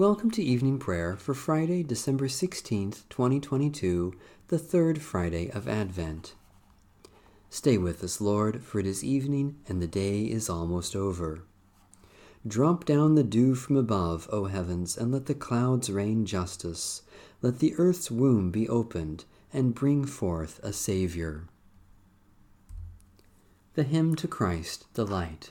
Welcome to evening prayer for Friday, December 16th, 2022, the third Friday of Advent. Stay with us, Lord, for it is evening and the day is almost over. Drop down the dew from above, O heavens, and let the clouds rain justice. Let the earth's womb be opened and bring forth a Savior. The Hymn to Christ, the Light.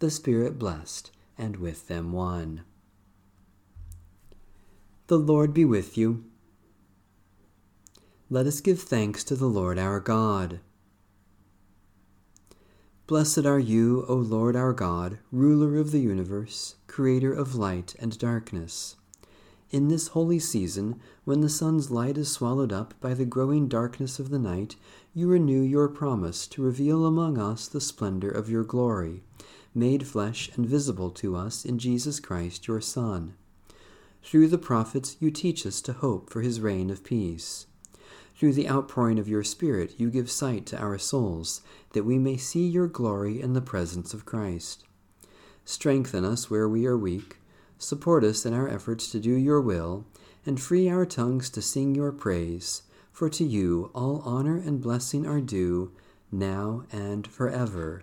the Spirit blessed, and with them one. The Lord be with you. Let us give thanks to the Lord our God. Blessed are you, O Lord our God, ruler of the universe, creator of light and darkness. In this holy season, when the sun's light is swallowed up by the growing darkness of the night, you renew your promise to reveal among us the splendor of your glory made flesh and visible to us in Jesus Christ your Son. Through the prophets you teach us to hope for his reign of peace. Through the outpouring of your Spirit you give sight to our souls, that we may see your glory in the presence of Christ. Strengthen us where we are weak, support us in our efforts to do your will, and free our tongues to sing your praise, for to you all honor and blessing are due, now and forever.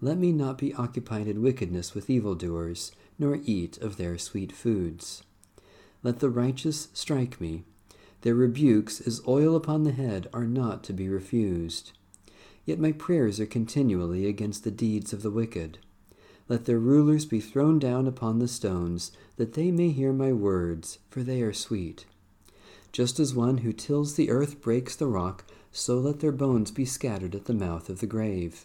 let me not be occupied in wickedness with evildoers, nor eat of their sweet foods. Let the righteous strike me. Their rebukes, as oil upon the head, are not to be refused. Yet my prayers are continually against the deeds of the wicked. Let their rulers be thrown down upon the stones, that they may hear my words, for they are sweet. Just as one who tills the earth breaks the rock, so let their bones be scattered at the mouth of the grave.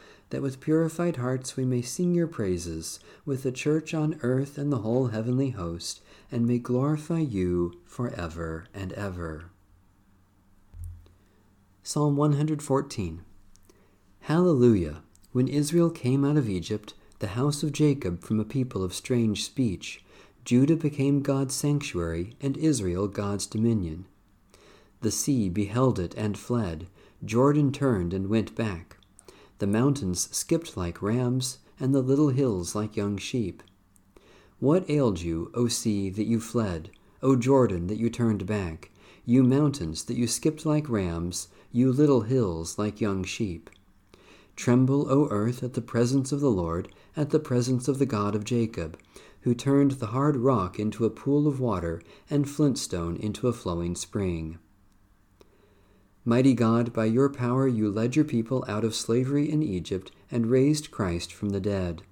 that with purified hearts we may sing your praises, with the church on earth and the whole heavenly host, and may glorify you for ever and ever. Psalm 114 Hallelujah! When Israel came out of Egypt, the house of Jacob from a people of strange speech, Judah became God's sanctuary, and Israel God's dominion. The sea beheld it and fled, Jordan turned and went back. The mountains skipped like rams, and the little hills like young sheep. What ailed you, O sea, that you fled, O Jordan, that you turned back, you mountains, that you skipped like rams, you little hills like young sheep? Tremble, O earth, at the presence of the Lord, at the presence of the God of Jacob, who turned the hard rock into a pool of water, and flintstone into a flowing spring. Mighty God, by your power you led your people out of slavery in Egypt and raised Christ from the dead.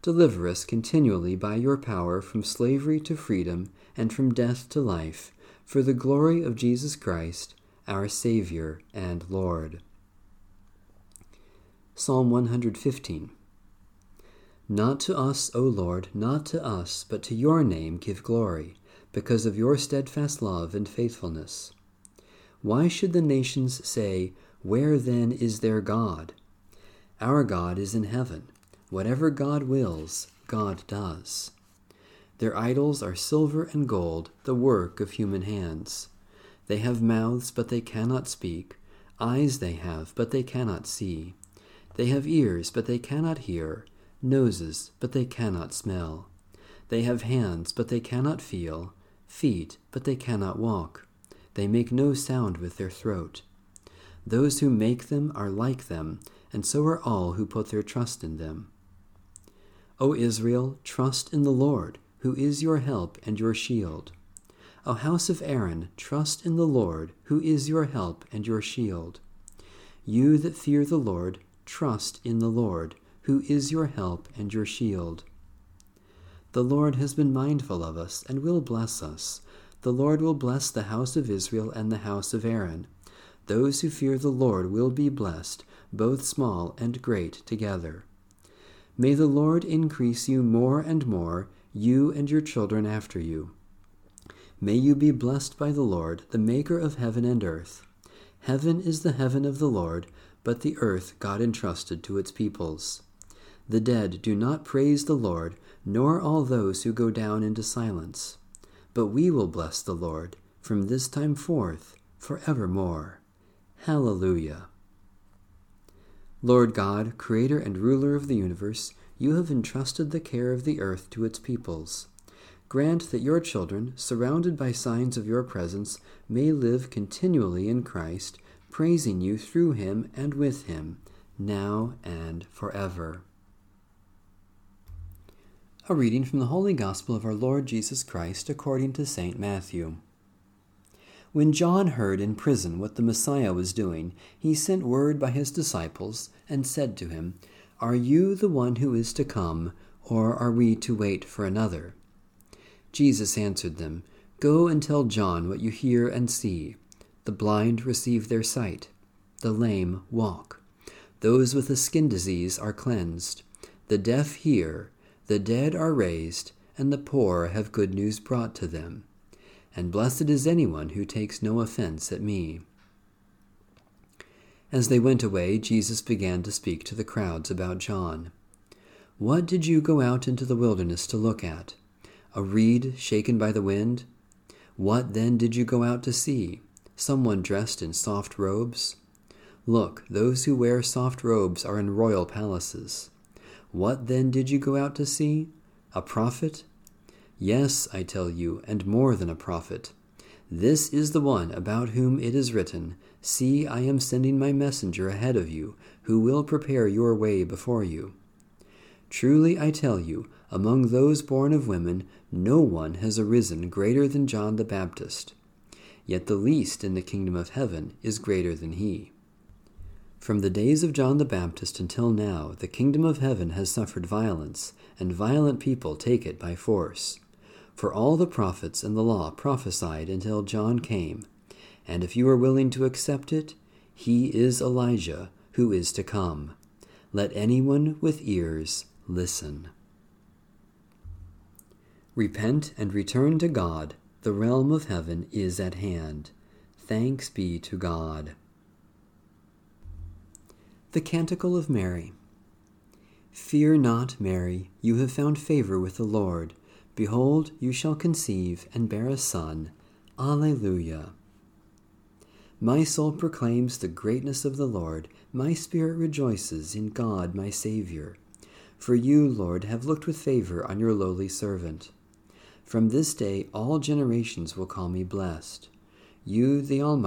Deliver us continually by your power from slavery to freedom and from death to life, for the glory of Jesus Christ, our Savior and Lord. Psalm 115 Not to us, O Lord, not to us, but to your name give glory, because of your steadfast love and faithfulness. Why should the nations say, Where then is their God? Our God is in heaven. Whatever God wills, God does. Their idols are silver and gold, the work of human hands. They have mouths, but they cannot speak. Eyes they have, but they cannot see. They have ears, but they cannot hear. Noses, but they cannot smell. They have hands, but they cannot feel. Feet, but they cannot walk. They make no sound with their throat. Those who make them are like them, and so are all who put their trust in them. O Israel, trust in the Lord, who is your help and your shield. O house of Aaron, trust in the Lord, who is your help and your shield. You that fear the Lord, trust in the Lord, who is your help and your shield. The Lord has been mindful of us and will bless us. The Lord will bless the house of Israel and the house of Aaron. Those who fear the Lord will be blessed, both small and great together. May the Lord increase you more and more, you and your children after you. May you be blessed by the Lord, the Maker of heaven and earth. Heaven is the heaven of the Lord, but the earth God entrusted to its peoples. The dead do not praise the Lord, nor all those who go down into silence. But we will bless the Lord from this time forth for evermore. Hallelujah. Lord God, Creator and Ruler of the universe, you have entrusted the care of the earth to its peoples. Grant that your children, surrounded by signs of your presence, may live continually in Christ, praising you through him and with him, now and forever. A reading from the Holy Gospel of our Lord Jesus Christ according to St. Matthew. When John heard in prison what the Messiah was doing, he sent word by his disciples and said to him, Are you the one who is to come, or are we to wait for another? Jesus answered them, Go and tell John what you hear and see. The blind receive their sight, the lame walk, those with a skin disease are cleansed, the deaf hear the dead are raised, and the poor have good news brought to them. And blessed is anyone who takes no offense at me. As they went away, Jesus began to speak to the crowds about John. What did you go out into the wilderness to look at? A reed shaken by the wind? What then did you go out to see? Someone dressed in soft robes? Look, those who wear soft robes are in royal palaces. What then did you go out to see? A prophet? Yes, I tell you, and more than a prophet. This is the one about whom it is written, See, I am sending my messenger ahead of you, who will prepare your way before you. Truly I tell you, among those born of women, no one has arisen greater than John the Baptist. Yet the least in the kingdom of heaven is greater than he. From the days of John the Baptist until now, the kingdom of heaven has suffered violence, and violent people take it by force. For all the prophets and the law prophesied until John came, and if you are willing to accept it, he is Elijah who is to come. Let anyone with ears listen. Repent and return to God. The realm of heaven is at hand. Thanks be to God. The Canticle of Mary. Fear not, Mary, you have found favor with the Lord. Behold, you shall conceive and bear a son. Alleluia. My soul proclaims the greatness of the Lord. My spirit rejoices in God my Saviour. For you, Lord, have looked with favor on your lowly servant. From this day all generations will call me blessed. You, the Almighty,